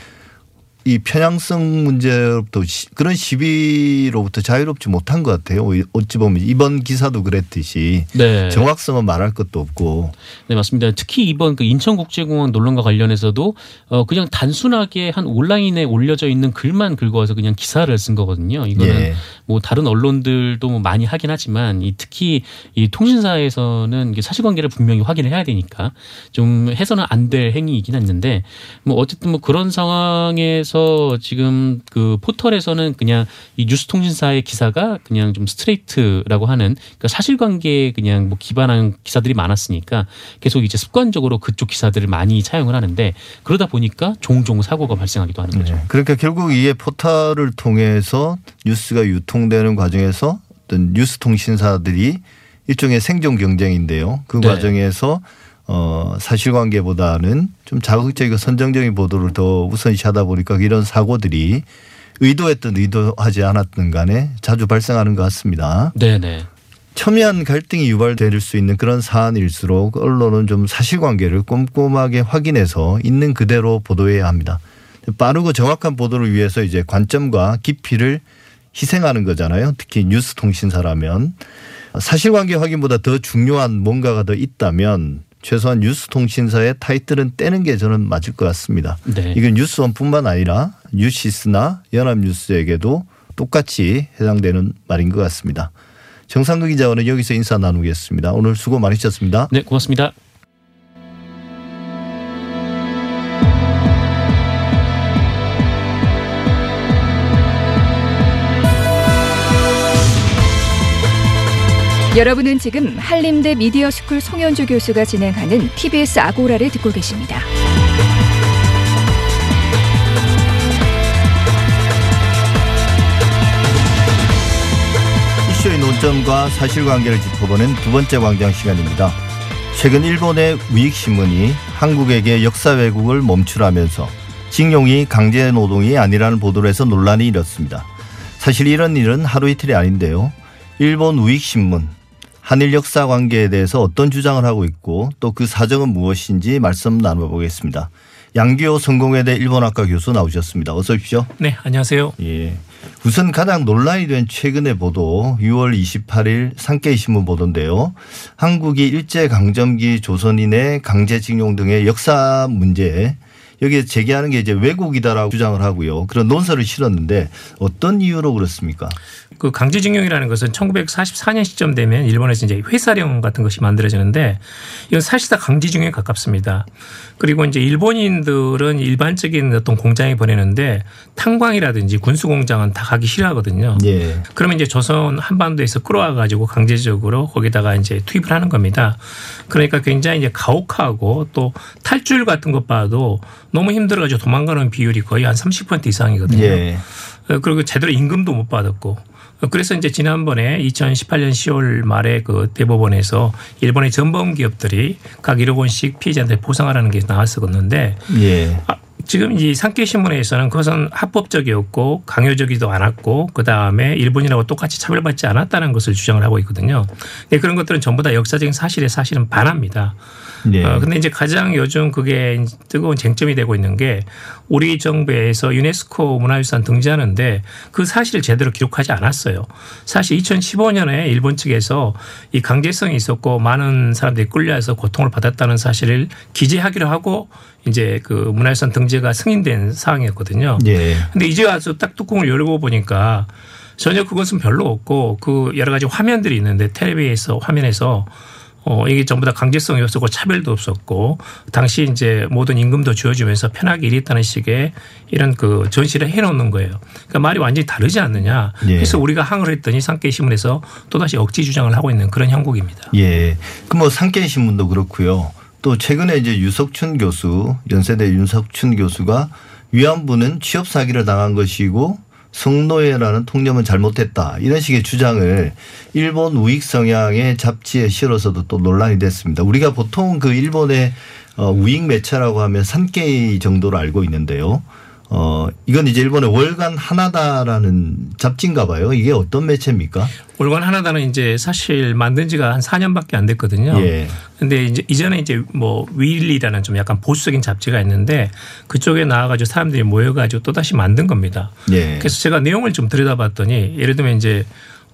이 편향성 문제로부터 시- 그런 시비로부터 자유롭지 못한 것 같아요. 어찌 보면 이번 기사도 그랬듯이 네. 정확성은 말할 것도 없고 네, 맞습니다. 특히 이번 그 인천국제공항 논란과 관련해서도 어, 그냥 단순하게 한 온라인에 올려져 있는 글만 긁어서 그냥 기사를 쓴 거거든요. 이거는 예. 뭐 다른 언론들도 뭐 많이 하긴 하지만 이 특히 이 통신사에서는 사실관계를 분명히 확인을 해야 되니까 좀 해서는 안 될 행위이긴 했는데 뭐 어쨌든 뭐 그런 상황에서 지금 그 포털에서는 그냥 이 뉴스 통신사의 기사가 그냥 좀 스트레이트라고 하는 그러니까 사실관계에 그냥 뭐 기반한 기사들이 많았으니까 계속 이제 습관적으로 그쪽 기사들을 많이 차용을 하는데 그러다 보니까 종종 사고가 발생하기도 하는 거죠. 네. 그러니까 결국 이게 포털을 통해서 뉴스가 유통되는 과정에서 어떤 뉴스 통신사들이 일종의 생존 경쟁인데요. 그 네. 과정에서 어 사실관계보다는 좀 자극적이고 선정적인 보도를 더 우선시하다 보니까 이런 사고들이 의도했든 의도하지 않았든 간에 자주 발생하는 것 같습니다. 네네. 첨예한 갈등이 유발될 수 있는 그런 사안일수록 언론은 좀 사실관계를 꼼꼼하게 확인해서 있는 그대로 보도해야 합니다. 빠르고 정확한 보도를 위해서 이제 관점과 깊이를 희생하는 거잖아요. 특히 뉴스 통신사라면 사실관계 확인보다 더 중요한 뭔가가 더 있다면 최소한 뉴스통신사의 타이틀은 떼는 게 저는 맞을 것 같습니다. 네. 이건 뉴스원뿐만 아니라 뉴시스나 연합뉴스에게도 똑같이 해당되는 말인 것 같습니다. 정상근 기자와는 여기서 인사 나누겠습니다. 오늘 수고 많으셨습니다. 네, 고맙습니다. 여러분은 지금 한림대 미디어 스쿨 송현주 교수가 진행하는 TBS 아고라를 듣고 계십니다. 이슈의 논점과 사실관계를 짚어보는 두 번째 광장 시간입니다. 최근 일본의 우익신문이 한국에게 역사 왜곡을 멈추라면서 징용이 강제 노동이 아니라는 보도를 해서 논란이 일었습니다. 사실 이런 일은 하루 이틀이 아닌데요. 일본 우익신문 한일 역사 관계에 대해서 어떤 주장을 하고 있고 또 그 사정은 무엇인지 말씀 나눠보겠습니다. 양기호 성공회대 일본학과 교수 나오셨습니다. 어서 오십시오. 네, 안녕하세요. 예. 우선 가장 논란이 된 최근의 보도 6월 28일 산케이 신문 보도인데요. 한국이 일제 강점기 조선인의 강제징용 등의 역사 문제 여기에 제기하는 게 이제 왜곡이다라고 주장을 하고요. 그런 논설을 실었는데 어떤 이유로 그렇습니까? 그 강제징용이라는 것은 1944년 시점 되면 일본에서 이제 회사령 같은 것이 만들어지는데 이건 사실상 강제징용에 가깝습니다. 그리고 이제 일본인들은 일반적인 어떤 공장에 보내는데 탄광이라든지 군수공장은 다 가기 싫어하거든요. 예. 그러면 이제 조선 한반도에서 끌어와 가지고 강제적으로 거기다가 이제 투입을 하는 겁니다. 그러니까 굉장히 이제 가혹하고 또 탈출 같은 것 봐도 너무 힘들어 가지고 도망가는 비율이 거의 한 30% 이상이거든요. 예. 어, 그리고 제대로 임금도 못 받았고 어, 그래서 이제 지난번에 2018년 10월 말에 그 대법원에서 일본의 전범 기업들이 각 1억 원씩 피해자한테 보상하라는 게 나왔었는데 예. 아, 지금 이 산케이 신문에서는 그것은 합법적이었고 강요적이지도 않았고 그 다음에 일본이라고 똑같이 차별받지 않았다는 것을 주장을 하고 있거든요. 네, 그런 것들은 전부 다 역사적인 사실에 사실은 반합니다. 예. 어, 근데 이제 가장 요즘 그게 뜨거운 쟁점이 되고 있는 게 우리 정부에서 유네스코 문화유산 등재하는데 그 사실을 제대로 기록하지 않았어요. 사실 2015년에 일본 측에서 이 강제성이 있었고 많은 사람들이 끌려와서 고통을 받았다는 사실을 기재하기로 하고 이제 그 문화유산 등재가 승인된 사항이었거든요. 예. 근데 이제 와서 딱 뚜껑을 열고 보니까 전혀 그것은 별로 없고 그 여러 가지 화면들이 있는데 텔레비에서 화면에서 어, 이게 전부 다 강제성이 없었고 차별도 없었고 당시 이제 모든 임금도 주어지면서 편하게 일했다는 식의 이런 그 전시를 해놓는 거예요. 그러니까 말이 완전히 다르지 않느냐. 예. 그래서 우리가 항을 했더니 상계 신문에서 또다시 억지 주장을 하고 있는 그런 형국입니다. 예. 그뭐 산케이 신문도 그렇고요. 또 최근에 이제 유석춘 교수, 연세대 윤석춘 교수가 위안부는 취업 사기를 당한 것이고 성노예라는 통념은 잘못했다. 이런 식의 주장을 일본 우익 성향의 잡지에 실어서도 또 논란이 됐습니다. 우리가 보통 그 일본의 어, 우익 매체라고 하면 산케이 정도로 알고 있는데요. 어, 이건 이제 일본의 월간 하나다라는 잡지인가 봐요. 이게 어떤 매체입니까? 월간 하나다는 이제 사실 만든 지가 한 4년밖에 안 됐거든요. 예. 근데 이제 이전에 이제 뭐 위일리라는 좀 약간 보수적인 잡지가 있는데 그쪽에 나와가지고 사람들이 모여가지고 또 다시 만든 겁니다. 예. 그래서 제가 내용을 좀 들여다봤더니 예를 들면 이제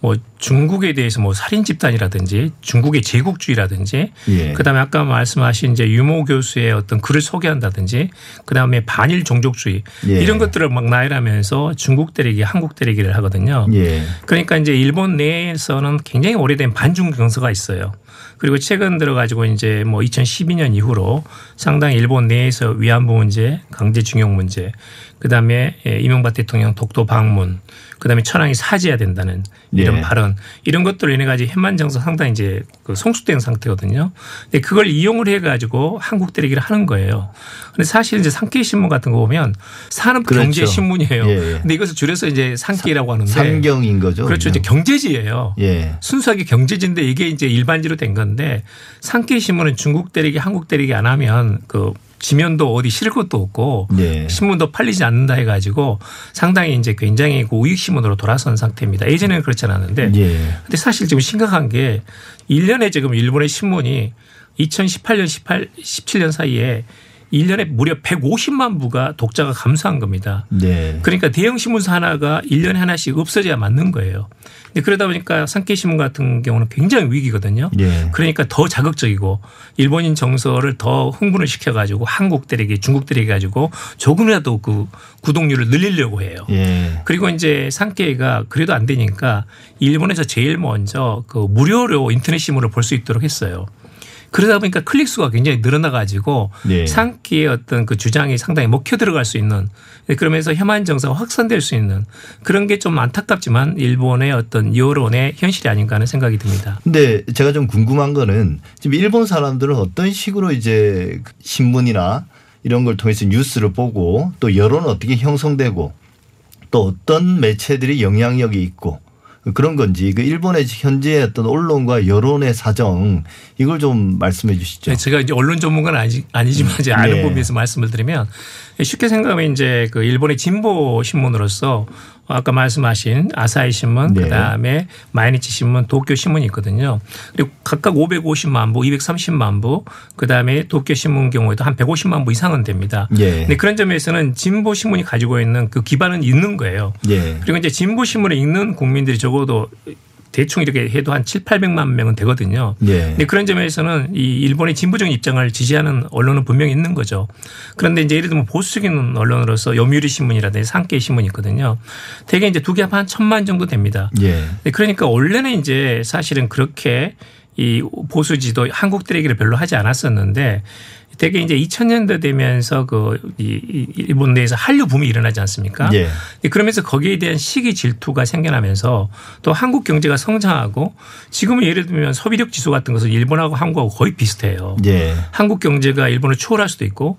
뭐 중국에 대해서 뭐 살인 집단이라든지 중국의 제국주의라든지 예. 그다음에 아까 말씀하신 이제 유모 교수의 어떤 글을 소개한다든지 그다음에 반일 종족주의 예. 이런 것들을 막 나열하면서 중국 때리기 한국 때리기를 하거든요. 예. 그러니까 이제 일본 내에서는 굉장히 오래된 반중 경서가 있어요. 그리고 최근 들어가지고 이제 뭐 2012년 이후로 상당히 일본 내에서 위안부 문제, 강제징용 문제, 그 다음에 이명박 대통령 독도 방문, 그 다음에 천황이 사죄해야 된다는 이런 예. 발언 이런 것들로 인해 가지고 현만정서 상당히 이제 그 성숙된 상태거든요. 근데 그걸 이용을 해 가지고 한국 때리기를 하는 거예요. 근데 사실 이제 상케이 신문 같은 거 보면 산업 경제 그렇죠. 신문이에요. 예, 예. 근데 이것을 줄여서 이제 상케이라고 하는데 상경인 거죠. 그렇죠. 이제. 경제지예요. 예. 순수하게 경제지인데 이게 이제 일반지로 된 건데 상케이 신문은 중국 때리기 한국 때리기 안 하면 그 지면도 어디 실을 것도 없고 예. 신문도 팔리지 않는다 해가지고 상당히 이제 굉장히 그 우익 신문으로 돌아선 상태입니다. 예전에는 그렇지 않았는데 예. 근데 사실 지금 심각한 게 1년에 지금 일본의 신문이 2018년 18, 17년 사이에 1년에 무려 150만 부가 독자가 감소한 겁니다. 네. 그러니까 대형 신문사 하나가 1년에 하나씩 없어져야 맞는 거예요. 그러다 보니까 산케신문 같은 경우는 굉장히 위기거든요. 예. 그러니까 더 자극적이고 일본인 정서를 더 흥분을 시켜가지고 한국들에게 중국들에게 가지고 조금이라도 그 구독률을 늘리려고 해요. 예. 그리고 이제 산케이가 그래도 안 되니까 일본에서 제일 먼저 그 무료로 인터넷 신문을 볼 수 있도록 했어요. 그러다 보니까 클릭 수가 굉장히 늘어나가지고 네. 산케의 어떤 그 주장이 상당히 먹혀 들어갈 수 있는 그러면서 혐한 정서가 확산될 수 있는 그런 게 좀 안타깝지만 일본의 어떤 여론의 현실이 아닌가 하는 생각이 듭니다. 근데 제가 좀 궁금한 거는 지금 일본 사람들은 어떤 식으로 이제 신문이나 이런 걸 통해서 뉴스를 보고 또 여론은 어떻게 형성되고 또 어떤 매체들이 영향력이 있고 그런 건지 그 일본의 현재 어떤 언론과 여론의 사정 이걸 좀 말씀해 주시죠. 네, 제가 이제 언론 전문가는 아니, 아니지만 이제 아는 네. 부분에서 말씀을 드리면 쉽게 생각하면 이제 그 일본의 진보 신문으로서 아까 말씀하신 아사히 신문, 네. 그다음에 마이니치 신문, 도쿄 신문이 있거든요. 그리고 각각 550만 부, 230만 부, 그다음에 도쿄 신문 경우에도 한 150만 부 이상은 됩니다. 예. 근데 그런 점에서는 진보 신문이 가지고 있는 그 기반은 있는 거예요. 예. 그리고 이제 진보 신문을 읽는 국민들이 적어도 대충 이렇게 해도 한 7, 800만 명은 되거든요. 예. 근데 그런 점에서는 이 일본의 진보적인 입장을 지지하는 언론은 분명히 있는 거죠. 그런데 이제 예를 들면 보수적인 언론으로서 요미우리 신문이라든지 산케이 신문이 있거든요. 대개 이제 두개 합한 한 천만 정도 됩니다. 예. 네, 그러니까 원래는 이제 사실은 그렇게 이 보수 지도 한국 때리기를 별로 하지 않았었는데 되게 이제 2000년대 되면서 그 이 일본 내에서 한류 붐이 일어나지 않습니까? 예. 네, 그러면서 거기에 대한 시기 질투가 생겨나면서 또 한국 경제가 성장하고 지금은 예를 들면 소비력 지수 같은 것은 일본하고 한국하고 거의 비슷해요. 예. 한국 경제가 일본을 초월할 수도 있고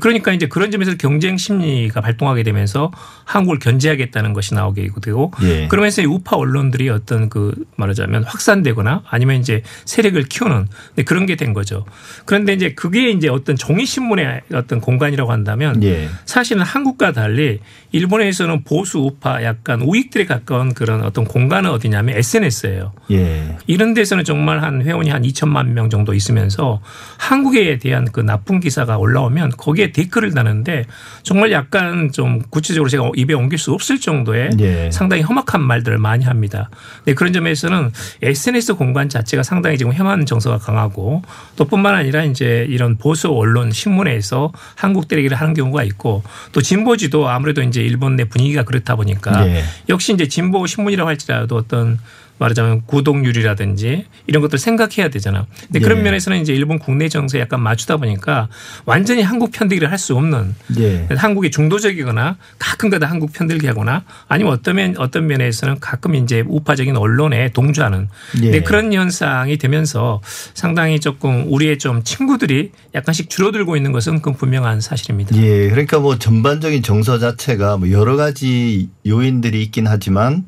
그러니까 이제 그런 점에서 경쟁 심리가 발동하게 되면서 한국을 견제하겠다는 것이 나오게 되고 예. 그러면서 이 우파 언론들이 어떤 그 말하자면 확산되거나 아니면 이제 세력을 키우는 네, 그런 게 된 거죠. 그런데 이제 그게 이제 어떤 종이 신문의 어떤 공간이라고 한다면 예. 사실은 한국과 달리 일본에서는 보수 우파 약간 우익들에 가까운 그런 어떤 공간은 어디냐면 SNS예요. 예. 이런 데서는 정말 한 회원이 한 2천만 명 정도 있으면서 한국에 대한 그 나쁜 기사가 올라오면 거 기에 댓글을 다는데 정말 약간 좀 구체적으로 제가 입에 옮길 수 없을 정도의 예. 상당히 험악한 말들을 많이 합니다. 네, 그런 점에서는 SNS 공간 자체가 상당히 지금 혐한 정서가 강하고 또 뿐만 아니라 이제 이런 보수 언론 신문에서 한국 때리기를 하는 경우가 있고 또 진보지도 아무래도 이제 일본 내 분위기가 그렇다 보니까 예. 역시 이제 진보 신문이라고 할지라도 어떤 말하자면 구독률이라든지 이런 것들 생각해야 되잖아. 근데 그런 예. 면에서는 이제 일본 국내 정서에 약간 맞추다 보니까 완전히 한국 편들기를 할 수 없는 예. 한국이 중도적이거나 가끔가다 한국 편들기 하거나 아니면 어떤 면 어떤 면에서는 가끔 이제 우파적인 언론에 동조하는 예. 네, 그런 현상이 되면서 상당히 조금 우리의 좀 친구들이 약간씩 줄어들고 있는 것은 그 분명한 사실입니다. 예, 그러니까 뭐 전반적인 정서 자체가 뭐 여러 가지 요인들이 있긴 하지만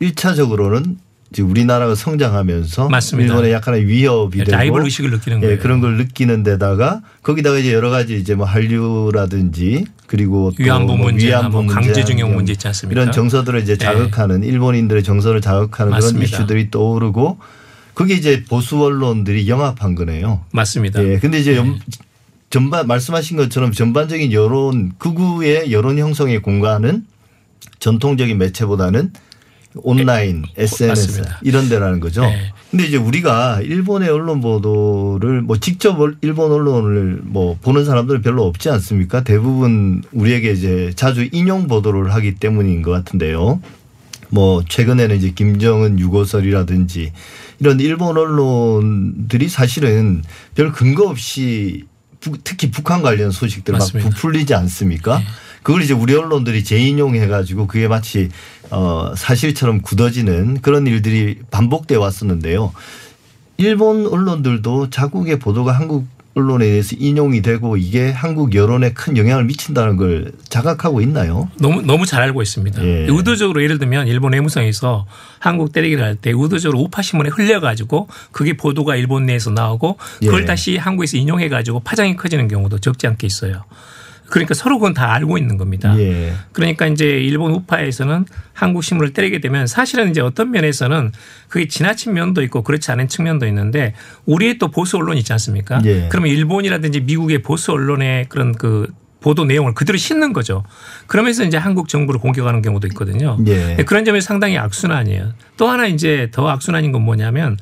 일차적으로는 지금 우리나라가 성장하면서 맞습니다. 일본의 약간의 위협이 되고 라이벌 의식을 느끼는 거예요. 예, 그런 걸 느끼는 데다가 거기다가 이제 여러 가지 이제 뭐 한류라든지 그리고 또 위안부 뭐 문제나 위안부 뭐 문제 강제징용 문제 있지 않습니까? 이런 정서들을 이제 네. 자극하는 일본인들의 정서를 자극하는 맞습니다. 그런 이슈들이 떠오르고 그게 이제 보수 언론들이 영합한 거네요. 맞습니다. 예. 근데 이제 연- 전반 말씀하신 것처럼 전반적인 여론 극우의 여론 형성의 공간은 전통적인 매체보다는 온라인, SNS 맞습니다. 이런 데라는 거죠. 네. 근데 이제 우리가 일본의 언론 보도를 뭐 직접 일본 언론을 뭐 보는 사람들은 별로 없지 않습니까? 대부분 우리에게 이제 자주 인용 보도를 하기 때문인 것 같은데요. 뭐 최근에는 이제 김정은 유고설이라든지 이런 일본 언론들이 사실은 별 근거 없이 부- 특히 북한 관련 소식들 막 맞습니다. 네. 부풀리지 않습니까? 그걸 이제 우리 언론들이 재인용해 가지고 그게 마치 어 사실처럼 굳어지는 그런 일들이 반복돼 왔었는데요. 일본 언론들도 자국의 보도가 한국 언론에 대해서 인용이 되고 이게 한국 여론에 큰 영향을 미친다는 걸 자각하고 있나요? 너무 너무 잘 알고 있습니다. 예. 의도적으로 예를 들면 일본 외무성에서 한국 때리기를 할 때 의도적으로 우파 신문에 흘려가지고 그게 보도가 일본 내에서 나오고 그걸 예. 다시 한국에서 인용해가지고 파장이 커지는 경우도 적지 않게 있어요. 그러니까 서로 그건 다 알고 있는 겁니다. 예. 그러니까 이제 일본 우파에서는 한국 신문을 때리게 되면 사실은 이제 어떤 면에서는 그게 지나친 면도 있고 그렇지 않은 측면도 있는데 우리의 또 보수 언론 있지 않습니까? 예. 그러면 일본이라든지 미국의 보수 언론의 그런 그 보도 내용을 그대로 싣는 거죠. 그러면서 이제 한국 정부를 공격하는 경우도 있거든요. 예. 그런 점에서 상당히 악순환이에요. 또 하나 이제 더 악순환인 건 뭐냐면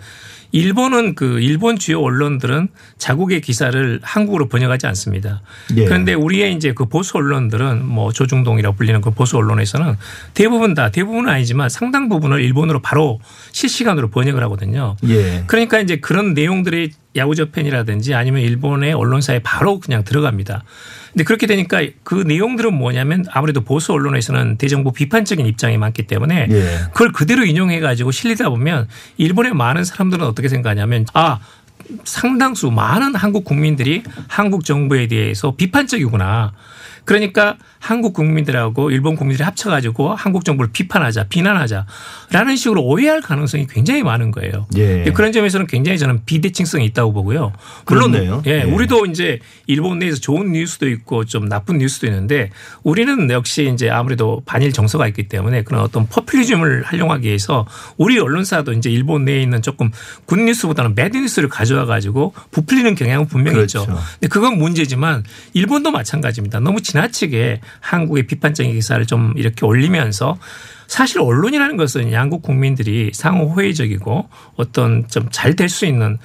일본은 그 일본 주요 언론들은 자국의 기사를 한국으로 번역하지 않습니다. 예. 그런데 우리의 이제 그 보수 언론들은 뭐 조중동이라고 불리는 그 보수 언론에서는 대부분 다 대부분은 아니지만 상당 부분을 일본어로 바로 실시간으로 번역을 하거든요. 예. 그러니까 이제 그런 내용들이 야구저편이라든지 아니면 일본의 언론사에 바로 그냥 들어갑니다. 근데 그렇게 되니까 그 내용들은 뭐냐면 아무래도 보수 언론에서는 대정부 비판적인 입장이 많기 때문에 예. 그걸 그대로 인용해 가지고 실리다 보면 일본의 많은 사람들은 어떻게 생각하냐면 아 상당수 많은 한국 국민들이 한국 정부에 대해서 비판적이구나. 그러니까 한국 국민들하고 일본 국민들이 합쳐가지고 한국 정부를 비판하자, 비난하자라는 식으로 오해할 가능성이 굉장히 많은 거예요. 예. 그런 점에서는 굉장히 저는 비대칭성이 있다고 보고요. 물론 그렇네요. 예, 예. 우리도 이제 일본 내에서 좋은 뉴스도 있고 좀 나쁜 뉴스도 있는데 우리는 역시 이제 아무래도 반일 정서가 있기 때문에 그런 어떤 포퓰리즘을 활용하기 위해서 우리 언론사도 이제 일본 내에 있는 조금 good news보다는 bad news를 가져와 가지고 부풀리는 경향은 분명히 그렇죠. 있죠. 근데 그건 문제지만 일본도 마찬가지입니다. 너무 지나치게 한국의 비판적인 기사를 좀 이렇게 올리면서 사실 언론이라는 것은 양국 국민들이 상호 호혜적이고 어떤 좀 잘 될 수 있는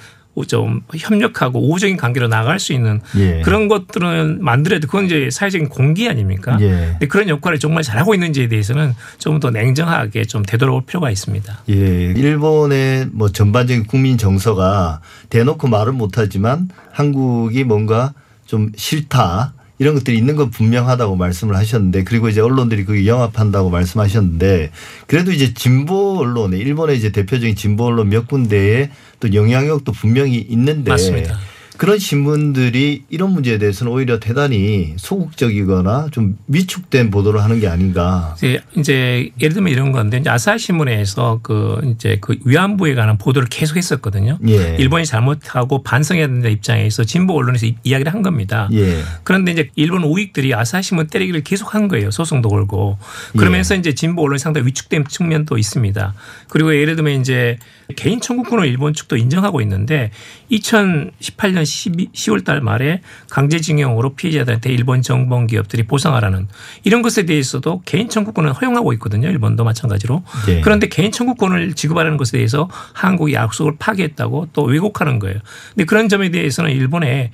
좀 협력하고 우호적인 관계로 나갈 수 있는 예. 그런 것들은 만들어도 그건 이제 사회적인 공기 아닙니까? 예. 근데 그런 역할을 정말 잘하고 있는지에 대해서는 좀 더 냉정하게 좀 되돌아볼 필요가 있습니다. 예, 일본의 뭐 전반적인 국민 정서가 대놓고 말은 못하지만 한국이 뭔가 좀 싫다 이런 것들이 있는 건 분명하다고 말씀을 하셨는데 그리고 이제 언론들이 그게 영합한다고 말씀하셨는데 그래도 이제 진보 언론에 일본의 이제 대표적인 진보 언론 몇 군데에 또 영향력도 분명히 있는데 맞습니다. 그런 신문들이 이런 문제에 대해서는 오히려 대단히 소극적이거나 좀 위축된 보도를 하는 게 아닌가. 이제, 이제 예를 들면 이런 건데 이제 아사히 신문에서 그 이제 그 위안부에 관한 보도를 계속 했었거든요. 예. 일본이 잘못하고 반성해야 된다는 입장에서 진보 언론에서 이- 이야기를 한 겁니다. 예. 그런데 이제 일본 우익들이 아사히 신문 때리기를 계속 한 거예요. 소송도 걸고. 그러면서 이제 진보 언론이 상당히 위축된 측면도 있습니다. 그리고 예를 들면 이제 개인 청구권을 일본 측도 인정하고 있는데 2018년 12, 10월 달 말에 강제징용으로 피해자들한테 일본 정보원 기업들이 보상하라는 이런 것에 대해서도 개인 청구권을 허용하고 있거든요. 일본도 마찬가지로. 예. 그런데 개인 청구권을 지급하라는 것에 대해서 한국이 약속을 파기했다고 또 왜곡하는 거예요. 근데 그런 점에 대해서는 일본의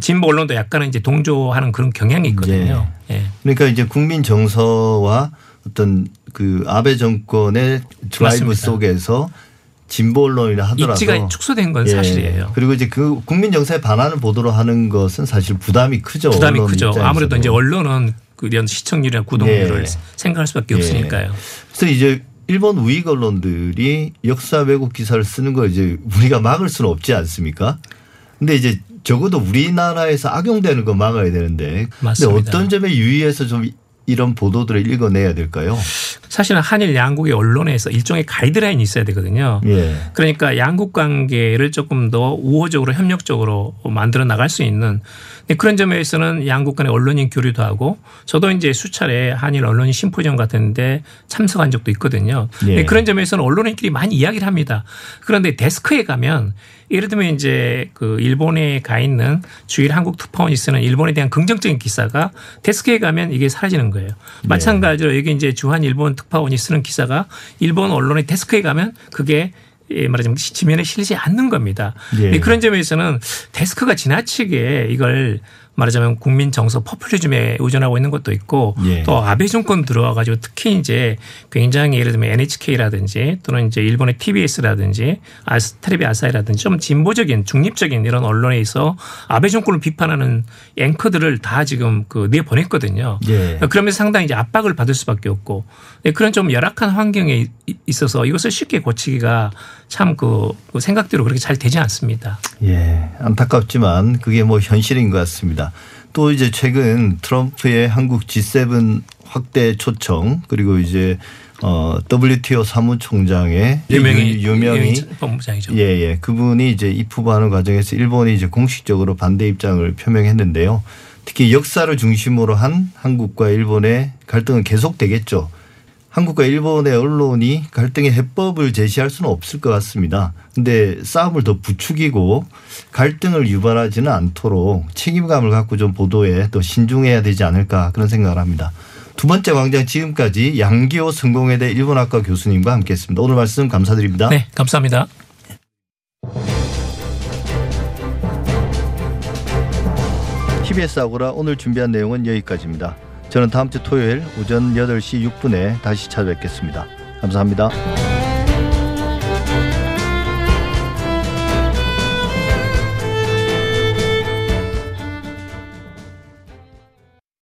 진보 언론도 약간은 이제 동조하는 그런 경향이 있거든요. 예. 그러니까 이제 국민 정서와 어떤 그 아베 정권의 드라이브 맞습니다. 속에서 진보 언론이라 하더라도 입지가 축소된 건 예. 사실이에요. 그리고 이제 그 국민 정서에 반하는 보도를 하는 것은 사실 부담이 크죠. 부담이 크죠. 입장에서도. 아무래도 이제 언론은 그 이런 시청률이나 구독률을 예. 생각할 수밖에 예. 없으니까요. 그래서 이제 일본 우익 언론들이 역사 왜곡 기사를 쓰는 걸 이제 우리가 막을 수는 없지 않습니까? 근데 이제 적어도 우리나라에서 악용되는 거 막아야 되는데 맞습니다. 근데 어떤 점에 유의해서 좀 이런 보도들을 읽어내야 될까요? 사실은 한일 양국의 언론에서 일종의 가이드라인이 있어야 되거든요. 예. 그러니까 양국 관계를 조금 더 우호적으로 협력적으로 만들어 나갈 수 있는 그런 점에서는 양국 간의 언론인 교류도 하고 저도 이제 수차례 한일 언론인 심포지엄 같은데 참석한 적도 있거든요. 근데 예. 그런 점에서는 언론인끼리 많이 이야기를 합니다. 그런데 데스크에 가면 예를 들면 이제 그 일본에 가 있는 주일 한국 특파원이 쓰는 일본에 대한 긍정적인 기사가 데스크에 가면 이게 사라지는 거예요. 마찬가지로 여기 이제 주한 일본 특파원이 쓰는 기사가 일본 언론의 데스크에 가면 그게 예, 말하자면 지면에 실리지 않는 겁니다. 예. 근데 그런 점에서는 데스크가 지나치게 이걸 말하자면 국민 정서 포퓰리즘에 의존하고 있는 것도 있고 예. 또 아베 정권 들어와 가지고 특히 이제 굉장히 예를 들면 NHK라든지 또는 이제 일본의 TBS라든지 아스, 테레비 아사히라든지 좀 진보적인 중립적인 이런 언론에서 아베 정권을 비판하는 앵커들을 다 지금 그 내보냈거든요. 예. 그러면서 상당히 이제 압박을 받을 수밖에 없고 네, 그런 좀 열악한 환경에 이- 있어서 이것을 쉽게 고치기가 참 그 생각대로 그렇게 잘 되지 않습니다. 예, 안타깝지만 그게 뭐 현실인 것 같습니다. 또 이제 최근 트럼프의 한국 G7 확대 초청 그리고 이제 어 WTO 사무총장의 유명히 유- 유명히 법무장이죠. 예, 예. 그분이 이제 입후보하는 과정에서 일본이 이제 공식적으로 반대 입장을 표명했는데요. 특히 역사를 중심으로 한 한국과 일본의 갈등은 계속되겠죠. 한국과 일본의 언론이 갈등의 해법을 제시할 수는 없을 것 같습니다. 근데 싸움을 더 부추기고 갈등을 유발하지는 않도록 책임감을 갖고 좀 보도에 더 신중해야 되지 않을까 그런 생각을 합니다. 두 번째 광장 지금까지 양기호 성공회대 일본학과 교수님과 함께했습니다. 오늘 말씀 감사드립니다. 네, 감사합니다. TBS 아고라 오늘 준비한 내용은 여기까지입니다. 저는 다음 주 토요일 오전 8시 6분에 다시 찾아뵙겠습니다. 감사합니다.